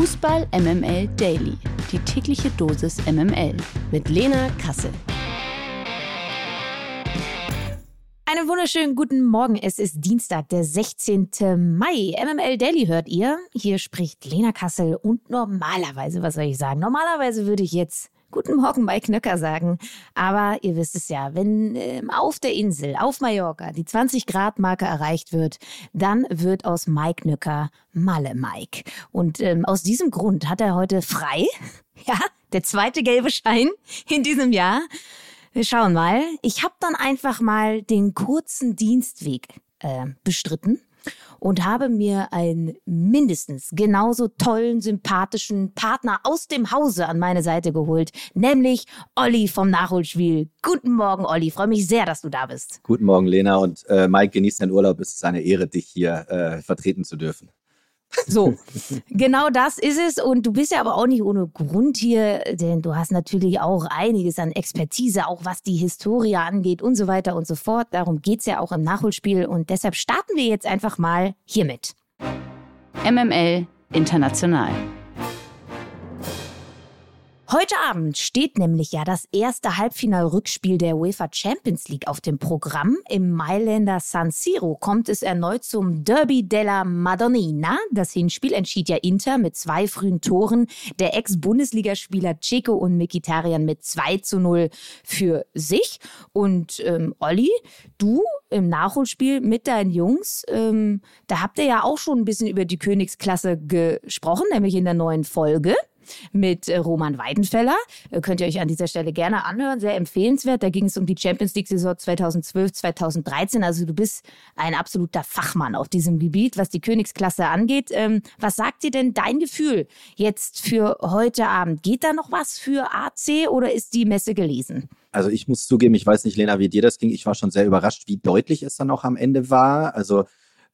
Fußball MML Daily. Die tägliche Dosis MML mit Lena Kassel. Einen wunderschönen guten Morgen. Es ist Dienstag, der 16. Mai. MML Daily hört ihr. Hier spricht Lena Kassel und normalerweise, was soll ich sagen? Normalerweise würde ich jetzt Guten Morgen, Mike Nöcker sagen. Aber ihr wisst es ja, wenn äh, auf der Insel, auf Mallorca, die 20-Grad-Marke erreicht wird, dann wird aus Mike Nöcker Malle Mike. Und ähm, aus diesem Grund hat er heute frei. Ja, der zweite gelbe Schein in diesem Jahr. Wir schauen mal. Ich habe dann einfach mal den kurzen Dienstweg äh, bestritten und habe mir einen mindestens genauso tollen, sympathischen Partner aus dem Hause an meine Seite geholt, nämlich Olli vom Nachholspiel. Guten Morgen, Olli. Freue mich sehr, dass du da bist. Guten Morgen, Lena. Und äh, Mike, genießt deinen Urlaub. Es ist eine Ehre, dich hier äh, vertreten zu dürfen. So, genau das ist es. Und du bist ja aber auch nicht ohne Grund hier, denn du hast natürlich auch einiges an Expertise, auch was die Historie angeht und so weiter und so fort. Darum geht es ja auch im Nachholspiel. Und deshalb starten wir jetzt einfach mal hiermit. MML International. Heute Abend steht nämlich ja das erste Halbfinalrückspiel der UEFA Champions League auf dem Programm. Im Mailänder San Siro kommt es erneut zum Derby della Madonnina. Das Hinspiel entschied ja Inter mit zwei frühen Toren. Der Ex-Bundesligaspieler Ceco und Mikitarian mit 2 zu 0 für sich. Und ähm, Olli, du im Nachholspiel mit deinen Jungs, ähm, da habt ihr ja auch schon ein bisschen über die Königsklasse gesprochen, nämlich in der neuen Folge mit äh, Roman Weidenfeller. Äh, könnt ihr euch an dieser Stelle gerne anhören. Sehr empfehlenswert. Da ging es um die Champions League-Saison 2012, 2013. Also du bist ein absoluter Fachmann auf diesem Gebiet, was die Königsklasse angeht. Ähm, was sagt dir denn dein Gefühl jetzt für heute Abend? Geht da noch was für AC oder ist die Messe gelesen? Also ich muss zugeben, ich weiß nicht, Lena, wie dir das ging. Ich war schon sehr überrascht, wie deutlich es dann auch am Ende war. Also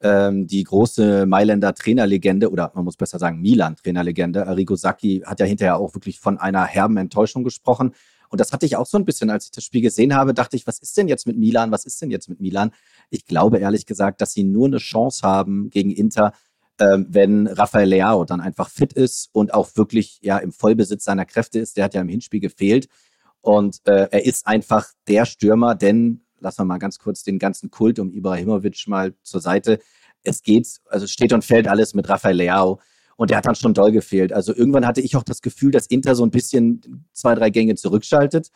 ähm, die große Mailänder Trainerlegende oder man muss besser sagen Milan-Trainerlegende, Arrigo Sacchi, hat ja hinterher auch wirklich von einer herben Enttäuschung gesprochen. Und das hatte ich auch so ein bisschen, als ich das Spiel gesehen habe, dachte ich, was ist denn jetzt mit Milan? Was ist denn jetzt mit Milan? Ich glaube ehrlich gesagt, dass sie nur eine Chance haben gegen Inter, ähm, wenn Rafael Leao dann einfach fit ist und auch wirklich ja im Vollbesitz seiner Kräfte ist. Der hat ja im Hinspiel gefehlt. Und äh, er ist einfach der Stürmer, denn lassen wir mal ganz kurz den ganzen Kult um Ibrahimovic mal zur Seite. Es geht, also steht und fällt alles mit Rafael Leao. Und der hat dann schon doll gefehlt. Also irgendwann hatte ich auch das Gefühl, dass Inter so ein bisschen zwei, drei Gänge zurückschaltet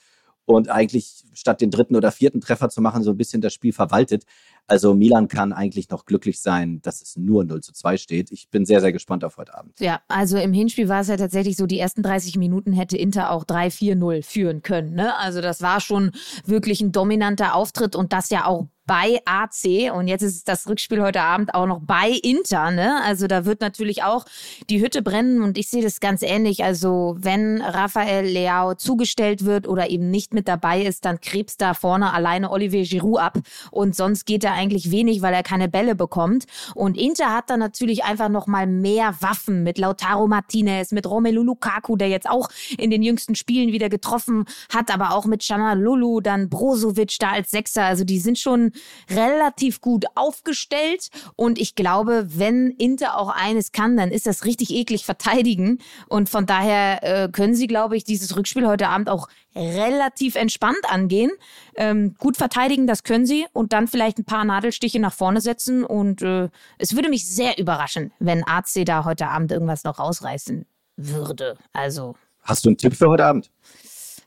und eigentlich statt den dritten oder vierten Treffer zu machen, so ein bisschen das Spiel verwaltet. Also Milan kann eigentlich noch glücklich sein, dass es nur 0 zu 2 steht. Ich bin sehr, sehr gespannt auf heute Abend. Ja, also im Hinspiel war es ja tatsächlich so, die ersten 30 Minuten hätte Inter auch 3-4-0 führen können. Ne? Also das war schon wirklich ein dominanter Auftritt und das ja auch bei AC und jetzt ist das Rückspiel heute Abend auch noch bei Inter. Ne? Also da wird natürlich auch die Hütte brennen und ich sehe das ganz ähnlich. Also wenn Rafael Leao zugestellt wird oder eben nicht mit dabei ist, dann krebst da vorne alleine Olivier Giroud ab und sonst geht er eigentlich wenig, weil er keine Bälle bekommt. Und Inter hat dann natürlich einfach noch mal mehr Waffen mit Lautaro Martinez, mit Romelu Lukaku, der jetzt auch in den jüngsten Spielen wieder getroffen hat, aber auch mit Lulu, dann Brozovic da als Sechser. Also die sind schon relativ gut aufgestellt. Und ich glaube, wenn Inter auch eines kann, dann ist das richtig eklig verteidigen. Und von daher äh, können sie, glaube ich, dieses Rückspiel heute Abend auch relativ entspannt angehen. Ähm, gut verteidigen, das können sie. Und dann vielleicht ein paar Nadelstiche nach vorne setzen. Und äh, es würde mich sehr überraschen, wenn AC da heute Abend irgendwas noch rausreißen würde. Also. Hast du einen Tipp für heute Abend?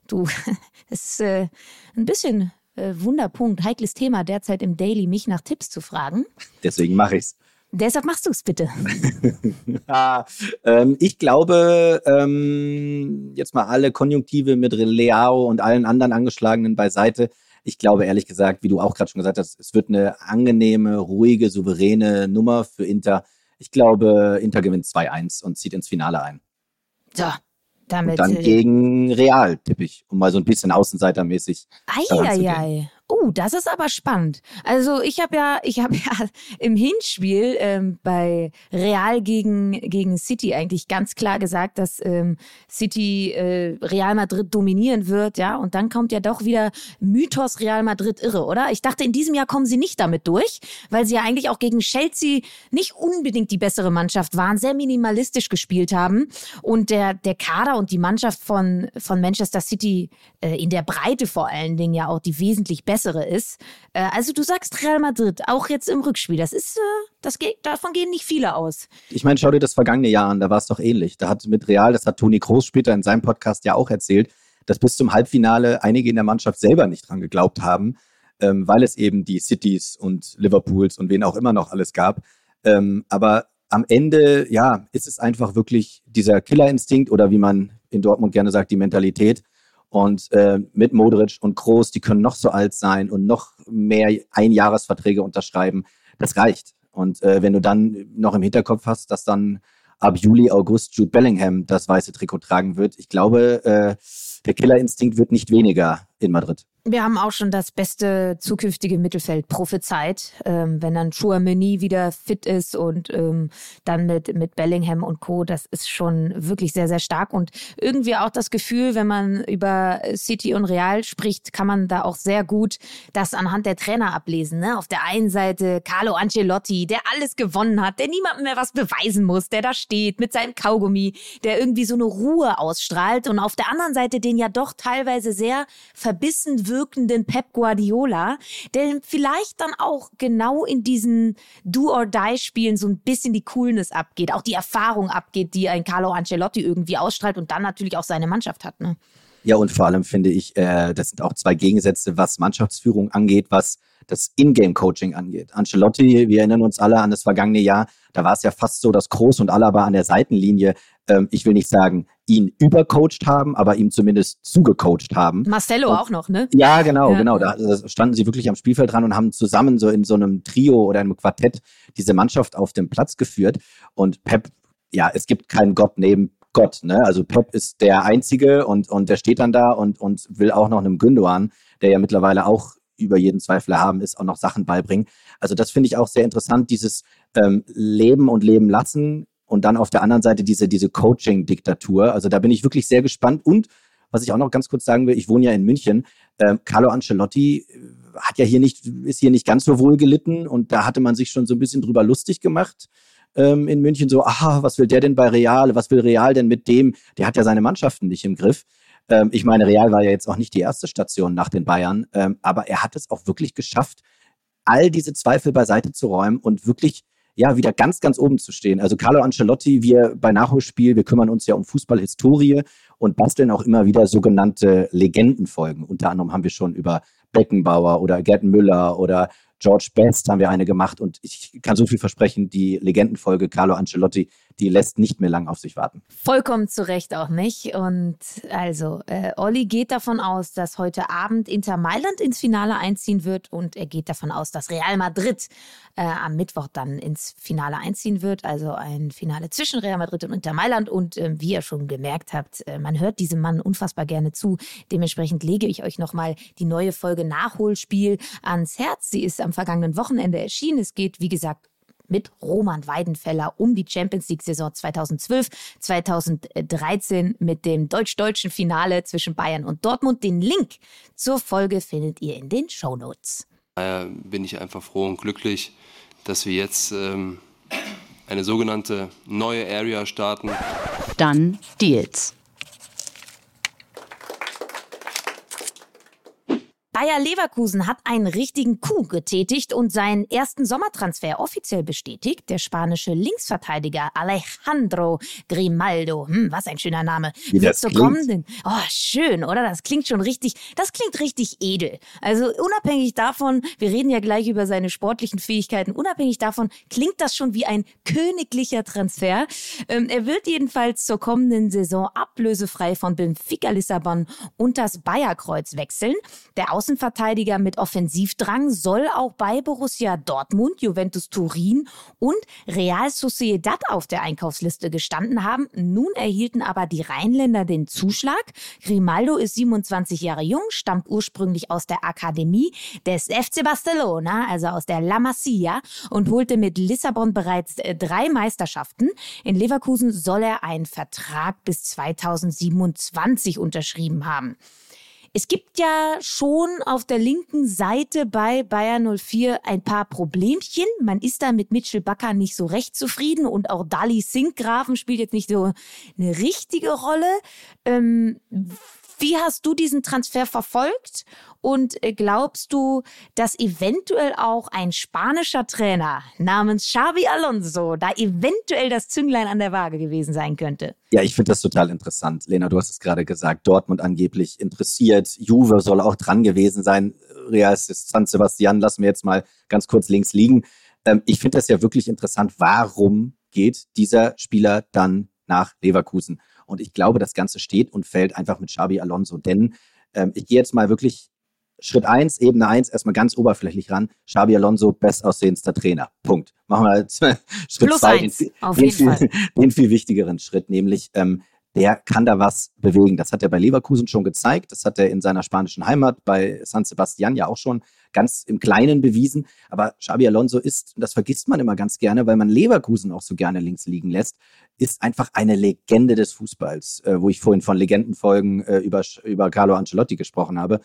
Du, es ist äh, ein bisschen äh, Wunderpunkt, heikles Thema derzeit im Daily, mich nach Tipps zu fragen. Deswegen mache ich's. Deshalb machst du es bitte. ja, ähm, ich glaube, ähm, jetzt mal alle Konjunktive mit Leao und allen anderen Angeschlagenen beiseite. Ich glaube ehrlich gesagt, wie du auch gerade schon gesagt hast, es wird eine angenehme, ruhige, souveräne Nummer für Inter. Ich glaube, Inter gewinnt 2-1 und zieht ins Finale ein. So, damit, und dann gegen Real, tippe ich, um mal so ein bisschen außenseitermäßig. Eieiei. Oh, das ist aber spannend. Also ich habe ja, ich habe ja im Hinspiel ähm, bei Real gegen gegen City eigentlich ganz klar gesagt, dass ähm, City äh, Real Madrid dominieren wird, ja. Und dann kommt ja doch wieder Mythos Real Madrid irre, oder? Ich dachte, in diesem Jahr kommen sie nicht damit durch, weil sie ja eigentlich auch gegen Chelsea nicht unbedingt die bessere Mannschaft waren, sehr minimalistisch gespielt haben und der der Kader und die Mannschaft von von Manchester City äh, in der Breite vor allen Dingen ja auch die wesentlich bessere bessere ist. Äh, also du sagst Real Madrid, auch jetzt im Rückspiel. Das ist, äh, das geht, davon gehen nicht viele aus. Ich meine, schau dir das vergangene Jahr an, da war es doch ähnlich. Da hat mit Real, das hat Toni Kroos später in seinem Podcast ja auch erzählt, dass bis zum Halbfinale einige in der Mannschaft selber nicht dran geglaubt haben, ähm, weil es eben die Cities und Liverpools und wen auch immer noch alles gab. Ähm, aber am Ende, ja, ist es einfach wirklich dieser Killerinstinkt oder wie man in Dortmund gerne sagt, die Mentalität, und äh, mit Modric und Kroos, die können noch so alt sein und noch mehr Einjahresverträge unterschreiben. Das reicht. Und äh, wenn du dann noch im Hinterkopf hast, dass dann ab Juli, August Jude Bellingham das weiße Trikot tragen wird, ich glaube, äh, der Killerinstinkt wird nicht weniger in Madrid. Wir haben auch schon das beste zukünftige Mittelfeld prophezeit, ähm, wenn dann Chouameni wieder fit ist und ähm, dann mit, mit Bellingham und Co. Das ist schon wirklich sehr, sehr stark und irgendwie auch das Gefühl, wenn man über City und Real spricht, kann man da auch sehr gut das anhand der Trainer ablesen. Ne? Auf der einen Seite Carlo Ancelotti, der alles gewonnen hat, der niemandem mehr was beweisen muss, der da steht mit seinem Kaugummi, der irgendwie so eine Ruhe ausstrahlt und auf der anderen Seite den ja doch teilweise sehr verbissen wirkenden Pep Guardiola, der vielleicht dann auch genau in diesen Do-or-Die-Spielen so ein bisschen die Coolness abgeht, auch die Erfahrung abgeht, die ein Carlo Ancelotti irgendwie ausstrahlt und dann natürlich auch seine Mannschaft hat. Ne? Ja, und vor allem finde ich, äh, das sind auch zwei Gegensätze, was Mannschaftsführung angeht, was das Ingame-Coaching angeht. Ancelotti, wir erinnern uns alle an das vergangene Jahr, da war es ja fast so, dass Groß und Alaba an der Seitenlinie, ähm, ich will nicht sagen, ihn übercoacht haben, aber ihm zumindest zugecoacht haben. Marcelo und, auch noch, ne? Ja, genau, ja. genau. Da, da, standen sie wirklich am Spielfeld dran und haben zusammen so in so einem Trio oder einem Quartett diese Mannschaft auf den Platz geführt. Und Pep, ja, es gibt keinen Gott neben Gott, ne? Also Pep ist der Einzige und, und der steht dann da und, und will auch noch einem Gündogan, der ja mittlerweile auch über jeden Zweifel haben ist, auch noch Sachen beibringen. Also das finde ich auch sehr interessant, dieses ähm, Leben und Leben lassen und dann auf der anderen Seite diese, diese Coaching-Diktatur. Also da bin ich wirklich sehr gespannt. Und was ich auch noch ganz kurz sagen will, ich wohne ja in München. Ähm, Carlo Ancelotti äh, hat ja hier nicht, ist hier nicht ganz so wohl gelitten und da hatte man sich schon so ein bisschen drüber lustig gemacht ähm, in München. So, aha, was will der denn bei Real? Was will Real denn mit dem? Der hat ja seine Mannschaften nicht im Griff. Ähm, ich meine, Real war ja jetzt auch nicht die erste Station nach den Bayern, ähm, aber er hat es auch wirklich geschafft, all diese Zweifel beiseite zu räumen und wirklich ja, wieder ganz, ganz oben zu stehen. Also Carlo Ancelotti, wir bei Nachholspiel, wir kümmern uns ja um Fußballhistorie und basteln auch immer wieder sogenannte Legendenfolgen. Unter anderem haben wir schon über Beckenbauer oder Gerd Müller oder George Best haben wir eine gemacht und ich kann so viel versprechen, die Legendenfolge Carlo Ancelotti, die lässt nicht mehr lang auf sich warten. Vollkommen zu Recht auch nicht. Und also, äh, Olli geht davon aus, dass heute Abend Inter Mailand ins Finale einziehen wird und er geht davon aus, dass Real Madrid äh, am Mittwoch dann ins Finale einziehen wird. Also ein Finale zwischen Real Madrid und Inter Mailand. Und äh, wie ihr schon gemerkt habt, äh, man hört diesem Mann unfassbar gerne zu. Dementsprechend lege ich euch nochmal die neue Folge Nachholspiel ans Herz. Sie ist am vergangenen Wochenende erschienen. Es geht, wie gesagt, mit Roman Weidenfeller um die Champions League-Saison 2012, 2013 mit dem deutsch-deutschen Finale zwischen Bayern und Dortmund. Den Link zur Folge findet ihr in den Show Notes. Daher bin ich einfach froh und glücklich, dass wir jetzt ähm, eine sogenannte neue Area starten. Dann Deals. Bayer Leverkusen hat einen richtigen Coup getätigt und seinen ersten Sommertransfer offiziell bestätigt. Der spanische Linksverteidiger Alejandro Grimaldo, hm, was ein schöner Name, Wie wird so kommen. Oh, schön, oder? Das klingt schon richtig, das klingt richtig edel. Also unabhängig davon, wir reden ja gleich über seine sportlichen Fähigkeiten, unabhängig davon klingt das schon wie ein königlicher Transfer. Ähm, er wird jedenfalls zur kommenden Saison ablösefrei von Benfica Lissabon und das Bayerkreuz wechseln. Der Außen Außenverteidiger mit Offensivdrang soll auch bei Borussia Dortmund, Juventus Turin und Real Sociedad auf der Einkaufsliste gestanden haben. Nun erhielten aber die Rheinländer den Zuschlag. Grimaldo ist 27 Jahre jung, stammt ursprünglich aus der Akademie des FC Barcelona, also aus der La Masia und holte mit Lissabon bereits äh, drei Meisterschaften. In Leverkusen soll er einen Vertrag bis 2027 unterschrieben haben. Es gibt ja schon auf der linken Seite bei Bayern 04 ein paar Problemchen. Man ist da mit Mitchell Bakker nicht so recht zufrieden und auch Dali Sinkgrafen spielt jetzt nicht so eine richtige Rolle. Ähm, wie hast du diesen Transfer verfolgt und äh, glaubst du, dass eventuell auch ein spanischer Trainer namens Xavi Alonso da eventuell das Zünglein an der Waage gewesen sein könnte? Ja, ich finde das total interessant. Lena, du hast es gerade gesagt, Dortmund angeblich interessiert. Juve soll auch dran gewesen sein. Real San Sebastian lassen wir jetzt mal ganz kurz links liegen. Ähm, ich finde das ja wirklich interessant. Warum geht dieser Spieler dann nach Leverkusen? Und ich glaube, das Ganze steht und fällt einfach mit Xabi Alonso. Denn ähm, ich gehe jetzt mal wirklich Schritt eins, Ebene eins, erstmal ganz oberflächlich ran. Xabi Alonso, bestaussehendster Trainer. Punkt. Machen wir jetzt Schritt Plus zwei, eins, den, auf den, viel, den viel wichtigeren Schritt, nämlich ähm, der kann da was bewegen. Das hat er bei Leverkusen schon gezeigt. Das hat er in seiner spanischen Heimat bei San Sebastian ja auch schon ganz im Kleinen bewiesen. Aber Xabi Alonso ist, das vergisst man immer ganz gerne, weil man Leverkusen auch so gerne links liegen lässt, ist einfach eine Legende des Fußballs, äh, wo ich vorhin von Legendenfolgen äh, über, über Carlo Ancelotti gesprochen habe.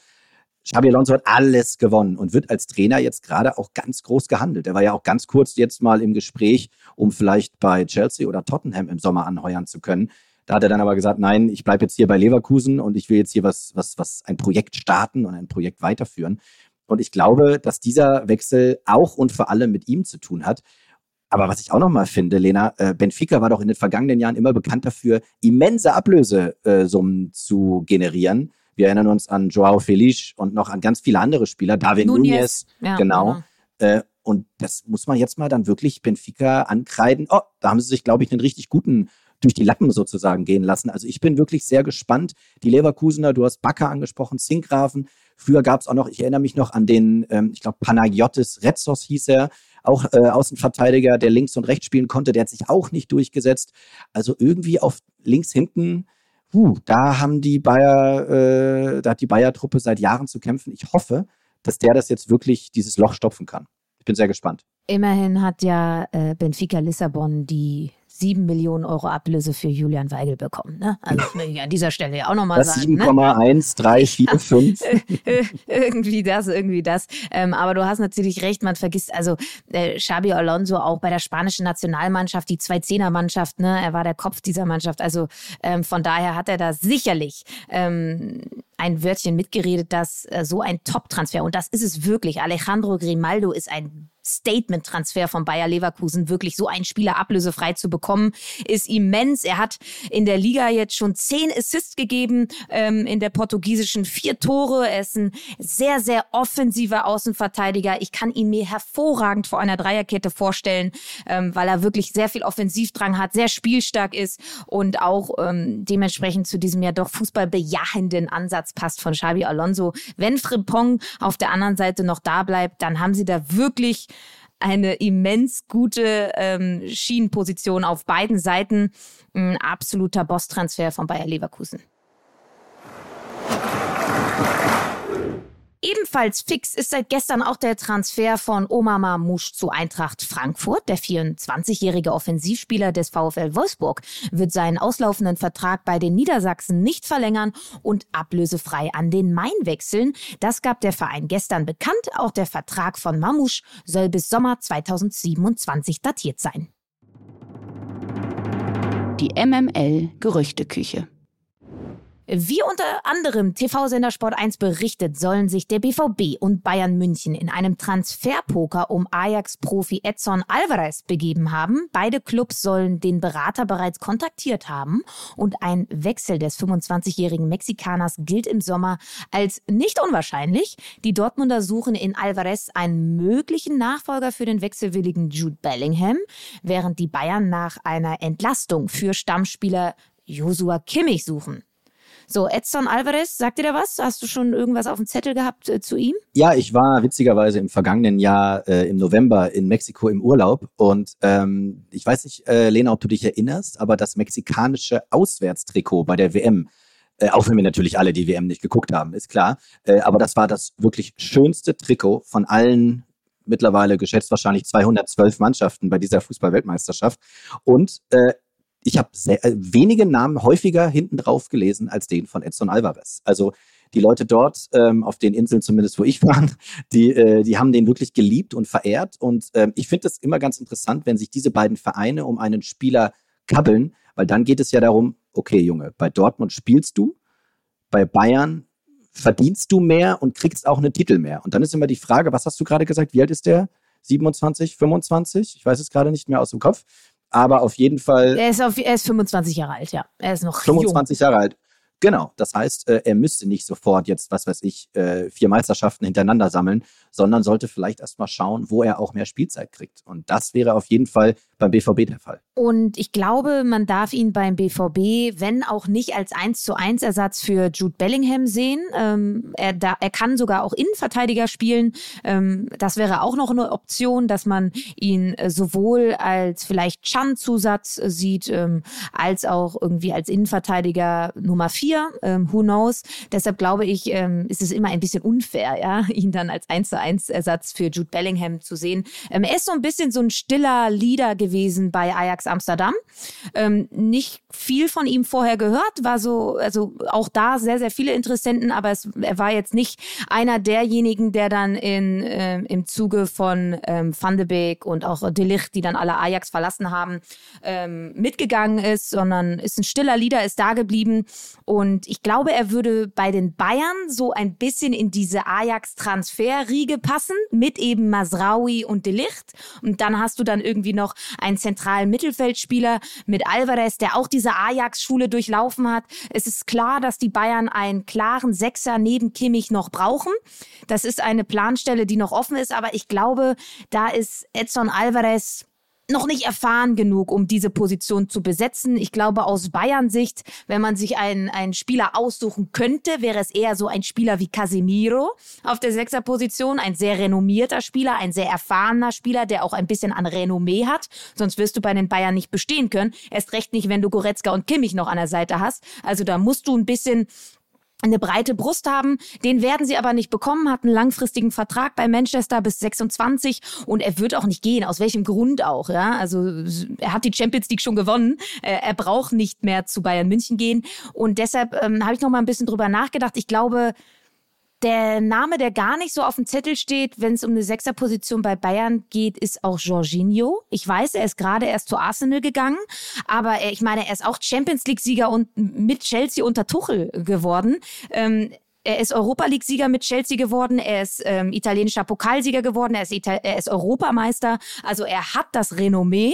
Xabi Alonso hat alles gewonnen und wird als Trainer jetzt gerade auch ganz groß gehandelt. Er war ja auch ganz kurz jetzt mal im Gespräch, um vielleicht bei Chelsea oder Tottenham im Sommer anheuern zu können. Da hat er dann aber gesagt, nein, ich bleibe jetzt hier bei Leverkusen und ich will jetzt hier was, was, was ein Projekt starten und ein Projekt weiterführen. Und ich glaube, dass dieser Wechsel auch und vor allem mit ihm zu tun hat. Aber was ich auch nochmal finde, Lena, äh, Benfica war doch in den vergangenen Jahren immer bekannt dafür, immense Ablösesummen zu generieren. Wir erinnern uns an Joao Feliz und noch an ganz viele andere Spieler, David Nunez, Ja, genau. Äh, und das muss man jetzt mal dann wirklich Benfica ankreiden. Oh, da haben sie sich, glaube ich, einen richtig guten durch die Lappen sozusagen gehen lassen. Also ich bin wirklich sehr gespannt. Die Leverkusener, du hast Bakker angesprochen, Zinkgrafen. Früher gab es auch noch, ich erinnere mich noch an den, ähm, ich glaube, Panagiotis Retzos hieß er, auch äh, Außenverteidiger, der links und rechts spielen konnte, der hat sich auch nicht durchgesetzt. Also irgendwie auf links hinten, uh, da haben die Bayer, äh, da hat die Bayer-Truppe seit Jahren zu kämpfen. Ich hoffe, dass der das jetzt wirklich dieses Loch stopfen kann. Ich bin sehr gespannt. Immerhin hat ja äh, Benfica Lissabon die 7 Millionen Euro Ablöse für Julian Weigel bekommen. Ne? Also das möchte ich an dieser Stelle ja auch nochmal sagen. Ne? 7,1345. irgendwie das, irgendwie das. Ähm, aber du hast natürlich recht, man vergisst, also äh, Xabi Alonso auch bei der spanischen Nationalmannschaft, die Zwei-Zehner-Mannschaft, ne? er war der Kopf dieser Mannschaft. Also ähm, von daher hat er da sicherlich ähm, ein Wörtchen mitgeredet, dass äh, so ein Top-Transfer, und das ist es wirklich, Alejandro Grimaldo ist ein Statement-Transfer von Bayer Leverkusen, wirklich so einen Spieler ablösefrei zu bekommen, ist immens. Er hat in der Liga jetzt schon zehn Assists gegeben, ähm, in der portugiesischen vier Tore. Er ist ein sehr, sehr offensiver Außenverteidiger. Ich kann ihn mir hervorragend vor einer Dreierkette vorstellen, ähm, weil er wirklich sehr viel Offensivdrang hat, sehr spielstark ist und auch ähm, dementsprechend zu diesem ja doch fußballbejahenden Ansatz passt von Xabi Alonso. Wenn Frimpong auf der anderen Seite noch da bleibt, dann haben sie da wirklich eine immens gute ähm, Schienenposition auf beiden Seiten. Ein absoluter Boss-Transfer von Bayer Leverkusen. Ebenfalls fix ist seit gestern auch der Transfer von Omar Mamouche zu Eintracht Frankfurt. Der 24-jährige Offensivspieler des VfL Wolfsburg wird seinen auslaufenden Vertrag bei den Niedersachsen nicht verlängern und ablösefrei an den Main wechseln. Das gab der Verein gestern bekannt. Auch der Vertrag von Mamouche soll bis Sommer 2027 datiert sein. Die MML Gerüchteküche. Wie unter anderem TV-Sender Sport 1 berichtet, sollen sich der BVB und Bayern München in einem Transferpoker um Ajax-Profi Edson Alvarez begeben haben. Beide Clubs sollen den Berater bereits kontaktiert haben und ein Wechsel des 25-jährigen Mexikaners gilt im Sommer als nicht unwahrscheinlich. Die Dortmunder suchen in Alvarez einen möglichen Nachfolger für den wechselwilligen Jude Bellingham, während die Bayern nach einer Entlastung für Stammspieler Joshua Kimmich suchen. So, Edson Alvarez, sagt dir da was? Hast du schon irgendwas auf dem Zettel gehabt äh, zu ihm? Ja, ich war witzigerweise im vergangenen Jahr äh, im November in Mexiko im Urlaub und ähm, ich weiß nicht, äh, Lena, ob du dich erinnerst, aber das mexikanische Auswärtstrikot bei der WM, äh, auch wenn wir natürlich alle die WM nicht geguckt haben, ist klar, äh, aber das war das wirklich schönste Trikot von allen mittlerweile geschätzt wahrscheinlich 212 Mannschaften bei dieser Fußball-Weltmeisterschaft und äh, ich habe äh, wenige Namen häufiger hinten drauf gelesen als den von Edson Alvarez. Also die Leute dort ähm, auf den Inseln, zumindest wo ich war, die, äh, die haben den wirklich geliebt und verehrt. Und ähm, ich finde es immer ganz interessant, wenn sich diese beiden Vereine um einen Spieler kabbeln, weil dann geht es ja darum, okay, Junge, bei Dortmund spielst du, bei Bayern verdienst du mehr und kriegst auch einen Titel mehr. Und dann ist immer die Frage, was hast du gerade gesagt? Wie alt ist der? 27, 25? Ich weiß es gerade nicht mehr aus dem Kopf. Aber auf jeden Fall. Er ist, auf, er ist 25 Jahre alt, ja. Er ist noch 25 jung. Jahre alt. Genau, das heißt, äh, er müsste nicht sofort jetzt, was weiß ich, äh, vier Meisterschaften hintereinander sammeln, sondern sollte vielleicht erstmal schauen, wo er auch mehr Spielzeit kriegt. Und das wäre auf jeden Fall beim BVB der Fall. Und ich glaube, man darf ihn beim BVB, wenn auch nicht als 1 zu 1 Ersatz für Jude Bellingham sehen. Ähm, er, da, er kann sogar auch Innenverteidiger spielen. Ähm, das wäre auch noch eine Option, dass man ihn äh, sowohl als vielleicht Chan-Zusatz sieht, ähm, als auch irgendwie als Innenverteidiger Nummer 4. Ähm, who knows? Deshalb glaube ich, ähm, ist es immer ein bisschen unfair, ja, ihn dann als 1 zu 1 Ersatz für Jude Bellingham zu sehen. Ähm, er ist so ein bisschen so ein stiller Leader gewesen bei Ajax Amsterdam. Ähm, nicht viel von ihm vorher gehört, war so, also auch da sehr, sehr viele Interessenten, aber es, er war jetzt nicht einer derjenigen, der dann in, äh, im Zuge von ähm, Van de Beek und auch De Ligt, die dann alle Ajax verlassen haben, ähm, mitgegangen ist, sondern ist ein stiller Leader, ist da geblieben. Und ich glaube, er würde bei den Bayern so ein bisschen in diese Ajax-Transferriege passen, mit eben Masraui und De Ligt. Und dann hast du dann irgendwie noch einen zentralen Mittelfeldspieler mit Alvarez, der auch diese Ajax-Schule durchlaufen hat. Es ist klar, dass die Bayern einen klaren Sechser neben Kimmich noch brauchen. Das ist eine Planstelle, die noch offen ist, aber ich glaube, da ist Edson Alvarez noch nicht erfahren genug, um diese Position zu besetzen. Ich glaube, aus Bayern-Sicht, wenn man sich einen, einen Spieler aussuchen könnte, wäre es eher so ein Spieler wie Casemiro auf der Sechser-Position. Ein sehr renommierter Spieler, ein sehr erfahrener Spieler, der auch ein bisschen an Renommee hat. Sonst wirst du bei den Bayern nicht bestehen können. Erst recht nicht, wenn du Goretzka und Kimmich noch an der Seite hast. Also da musst du ein bisschen eine breite Brust haben. Den werden sie aber nicht bekommen, hat einen langfristigen Vertrag bei Manchester bis 26 und er wird auch nicht gehen. Aus welchem Grund auch, ja? Also er hat die Champions League schon gewonnen. Er braucht nicht mehr zu Bayern München gehen und deshalb ähm, habe ich noch mal ein bisschen drüber nachgedacht. Ich glaube, der Name, der gar nicht so auf dem Zettel steht, wenn es um eine Sechserposition bei Bayern geht, ist auch Jorginho. Ich weiß, er ist gerade erst zu Arsenal gegangen, aber er, ich meine, er ist auch Champions League-Sieger und mit Chelsea unter Tuchel geworden. Ähm, er ist Europa League-Sieger mit Chelsea geworden, er ist ähm, italienischer Pokalsieger geworden, er ist, Ital er ist Europameister. Also er hat das Renommee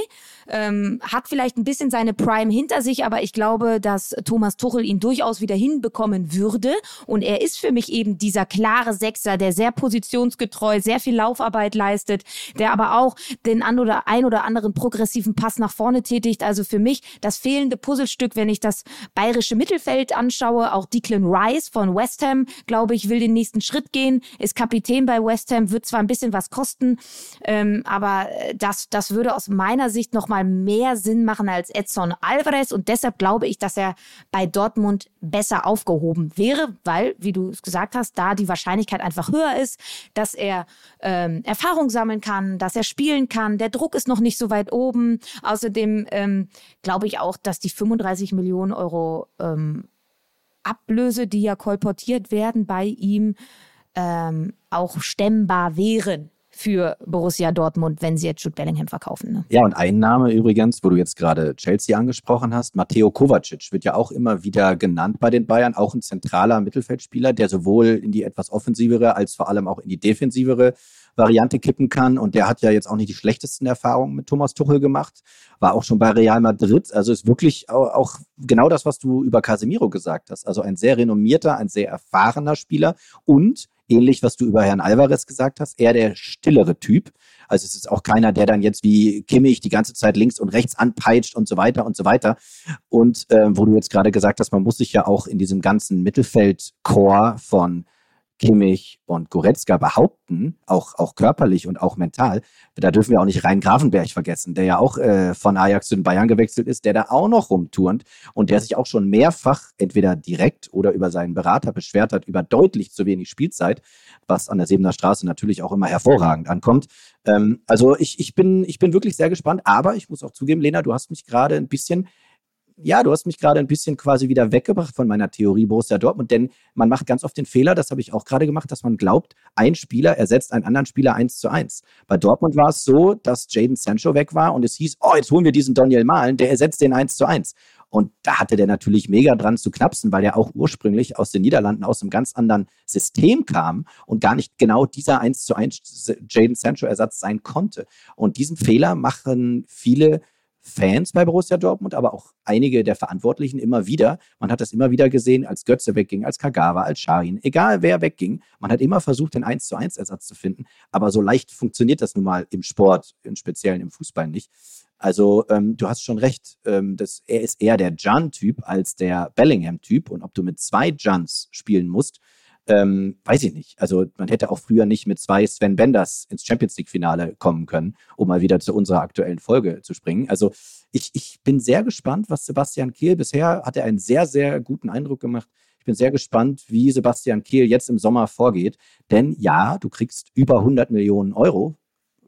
ähm, hat vielleicht ein bisschen seine Prime hinter sich, aber ich glaube, dass Thomas Tuchel ihn durchaus wieder hinbekommen würde. Und er ist für mich eben dieser klare Sechser, der sehr positionsgetreu, sehr viel Laufarbeit leistet, der aber auch den an oder ein oder anderen progressiven Pass nach vorne tätigt. Also für mich das fehlende Puzzlestück, wenn ich das bayerische Mittelfeld anschaue. Auch Declan Rice von West Ham, glaube ich, will den nächsten Schritt gehen, ist Kapitän bei West Ham, wird zwar ein bisschen was kosten, ähm, aber das, das würde aus meiner Sicht noch mal mehr Sinn machen als Edson Alvarez und deshalb glaube ich, dass er bei Dortmund besser aufgehoben wäre, weil, wie du es gesagt hast, da die Wahrscheinlichkeit einfach höher ist, dass er ähm, Erfahrung sammeln kann, dass er spielen kann. Der Druck ist noch nicht so weit oben. Außerdem ähm, glaube ich auch, dass die 35 Millionen Euro ähm, Ablöse, die ja kolportiert werden bei ihm, ähm, auch stemmbar wären für Borussia Dortmund, wenn sie jetzt Jude Bellingham verkaufen. Ne? Ja, und ein Name übrigens, wo du jetzt gerade Chelsea angesprochen hast, Matteo Kovacic wird ja auch immer wieder genannt bei den Bayern, auch ein zentraler Mittelfeldspieler, der sowohl in die etwas offensivere als vor allem auch in die defensivere Variante kippen kann. Und der hat ja jetzt auch nicht die schlechtesten Erfahrungen mit Thomas Tuchel gemacht, war auch schon bei Real Madrid. Also ist wirklich auch genau das, was du über Casemiro gesagt hast. Also ein sehr renommierter, ein sehr erfahrener Spieler und ähnlich, was du über Herrn Alvarez gesagt hast, eher der stillere Typ. Also es ist auch keiner, der dann jetzt wie Kimmich die ganze Zeit links und rechts anpeitscht und so weiter und so weiter. Und äh, wo du jetzt gerade gesagt hast, man muss sich ja auch in diesem ganzen Mittelfeldchor von Kimmich und Goretzka behaupten, auch, auch körperlich und auch mental. Da dürfen wir auch nicht Rhein Grafenberg vergessen, der ja auch äh, von Ajax zu den Bayern gewechselt ist, der da auch noch rumturnt und der sich auch schon mehrfach entweder direkt oder über seinen Berater beschwert hat über deutlich zu wenig Spielzeit, was an der Sebener Straße natürlich auch immer hervorragend ankommt. Ähm, also ich, ich, bin, ich bin wirklich sehr gespannt, aber ich muss auch zugeben, Lena, du hast mich gerade ein bisschen ja, du hast mich gerade ein bisschen quasi wieder weggebracht von meiner Theorie Borussia Dortmund, denn man macht ganz oft den Fehler, das habe ich auch gerade gemacht, dass man glaubt, ein Spieler ersetzt einen anderen Spieler eins zu eins. Bei Dortmund war es so, dass Jaden Sancho weg war und es hieß, oh, jetzt holen wir diesen Daniel Mahlen, der ersetzt den eins zu eins. Und da hatte der natürlich mega dran zu knapsen, weil er auch ursprünglich aus den Niederlanden aus einem ganz anderen System kam und gar nicht genau dieser 1 zu 1 Jaden Sancho Ersatz sein konnte. Und diesen Fehler machen viele Fans bei Borussia Dortmund, aber auch einige der Verantwortlichen immer wieder. Man hat das immer wieder gesehen, als Götze wegging, als Kagawa, als Scharin, egal wer wegging. Man hat immer versucht, den 1 zu 1 Ersatz zu finden. Aber so leicht funktioniert das nun mal im Sport, im Speziellen im Fußball nicht. Also ähm, du hast schon recht, ähm, das, er ist eher der Jan-Typ als der Bellingham-Typ. Und ob du mit zwei Jans spielen musst, ähm, weiß ich nicht. Also man hätte auch früher nicht mit zwei Sven Benders ins Champions League-Finale kommen können, um mal wieder zu unserer aktuellen Folge zu springen. Also ich, ich bin sehr gespannt, was Sebastian Kehl bisher hat er einen sehr, sehr guten Eindruck gemacht. Ich bin sehr gespannt, wie Sebastian Kehl jetzt im Sommer vorgeht. Denn ja, du kriegst über 100 Millionen Euro,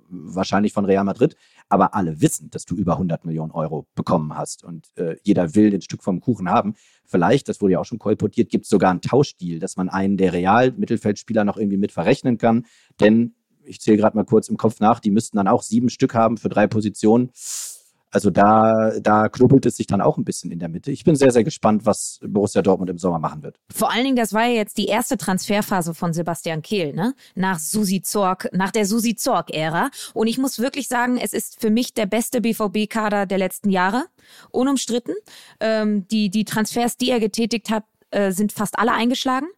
wahrscheinlich von Real Madrid aber alle wissen, dass du über 100 Millionen Euro bekommen hast und äh, jeder will ein Stück vom Kuchen haben. Vielleicht, das wurde ja auch schon kolportiert, gibt es sogar einen Tauschdeal, dass man einen der Real-Mittelfeldspieler noch irgendwie mit verrechnen kann, denn ich zähle gerade mal kurz im Kopf nach, die müssten dann auch sieben Stück haben für drei Positionen. Also da, da knubbelt es sich dann auch ein bisschen in der Mitte. Ich bin sehr, sehr gespannt, was Borussia Dortmund im Sommer machen wird. Vor allen Dingen, das war ja jetzt die erste Transferphase von Sebastian Kehl, ne? Nach Susi Zorg, nach der Susi Zorg-Ära. Und ich muss wirklich sagen, es ist für mich der beste BVB-Kader der letzten Jahre. Unumstritten. Ähm, die, die Transfers, die er getätigt hat, äh, sind fast alle eingeschlagen.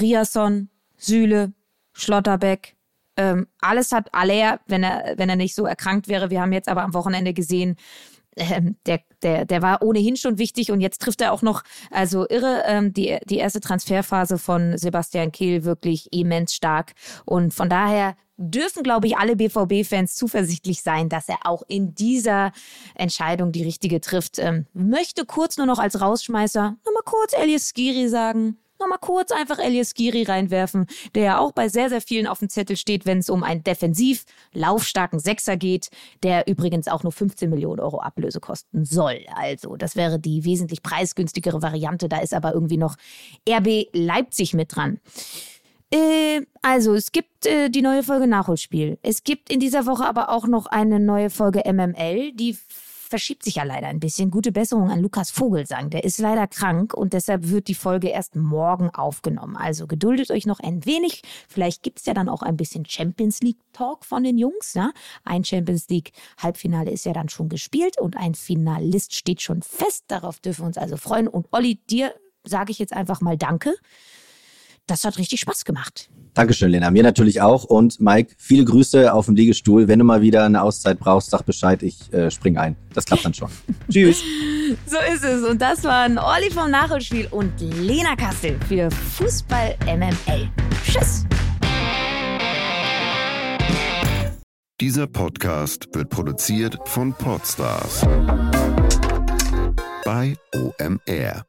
Riasson, Süle, Schlotterbeck, ähm, alles hat Aller, wenn er, wenn er nicht so erkrankt wäre. Wir haben jetzt aber am Wochenende gesehen, ähm, der, der, der war ohnehin schon wichtig und jetzt trifft er auch noch, also irre, ähm, die, die erste Transferphase von Sebastian Kehl wirklich immens stark. Und von daher dürfen, glaube ich, alle BVB-Fans zuversichtlich sein, dass er auch in dieser Entscheidung die richtige trifft. Ähm, möchte kurz nur noch als Rausschmeißer nochmal kurz Elias Skiri sagen nochmal kurz einfach Elias Giri reinwerfen, der ja auch bei sehr, sehr vielen auf dem Zettel steht, wenn es um einen defensiv laufstarken Sechser geht, der übrigens auch nur 15 Millionen Euro Ablöse kosten soll. Also, das wäre die wesentlich preisgünstigere Variante. Da ist aber irgendwie noch RB Leipzig mit dran. Äh, also, es gibt äh, die neue Folge Nachholspiel. Es gibt in dieser Woche aber auch noch eine neue Folge MML, die verschiebt sich ja leider ein bisschen. Gute Besserung an Lukas Vogelsang. Der ist leider krank und deshalb wird die Folge erst morgen aufgenommen. Also geduldet euch noch ein wenig. Vielleicht gibt es ja dann auch ein bisschen Champions League Talk von den Jungs. Ja? Ein Champions League Halbfinale ist ja dann schon gespielt und ein Finalist steht schon fest. Darauf dürfen wir uns also freuen. Und Olli, dir sage ich jetzt einfach mal Danke das hat richtig Spaß gemacht. Dankeschön, Lena. Mir natürlich auch. Und Mike, viele Grüße auf dem Liegestuhl. Wenn du mal wieder eine Auszeit brauchst, sag Bescheid, ich äh, spring ein. Das klappt dann schon. Tschüss. So ist es. Und das waren Olli vom Nachholspiel und Lena Kastel für Fußball MML. Tschüss. Dieser Podcast wird produziert von Podstars bei OMR.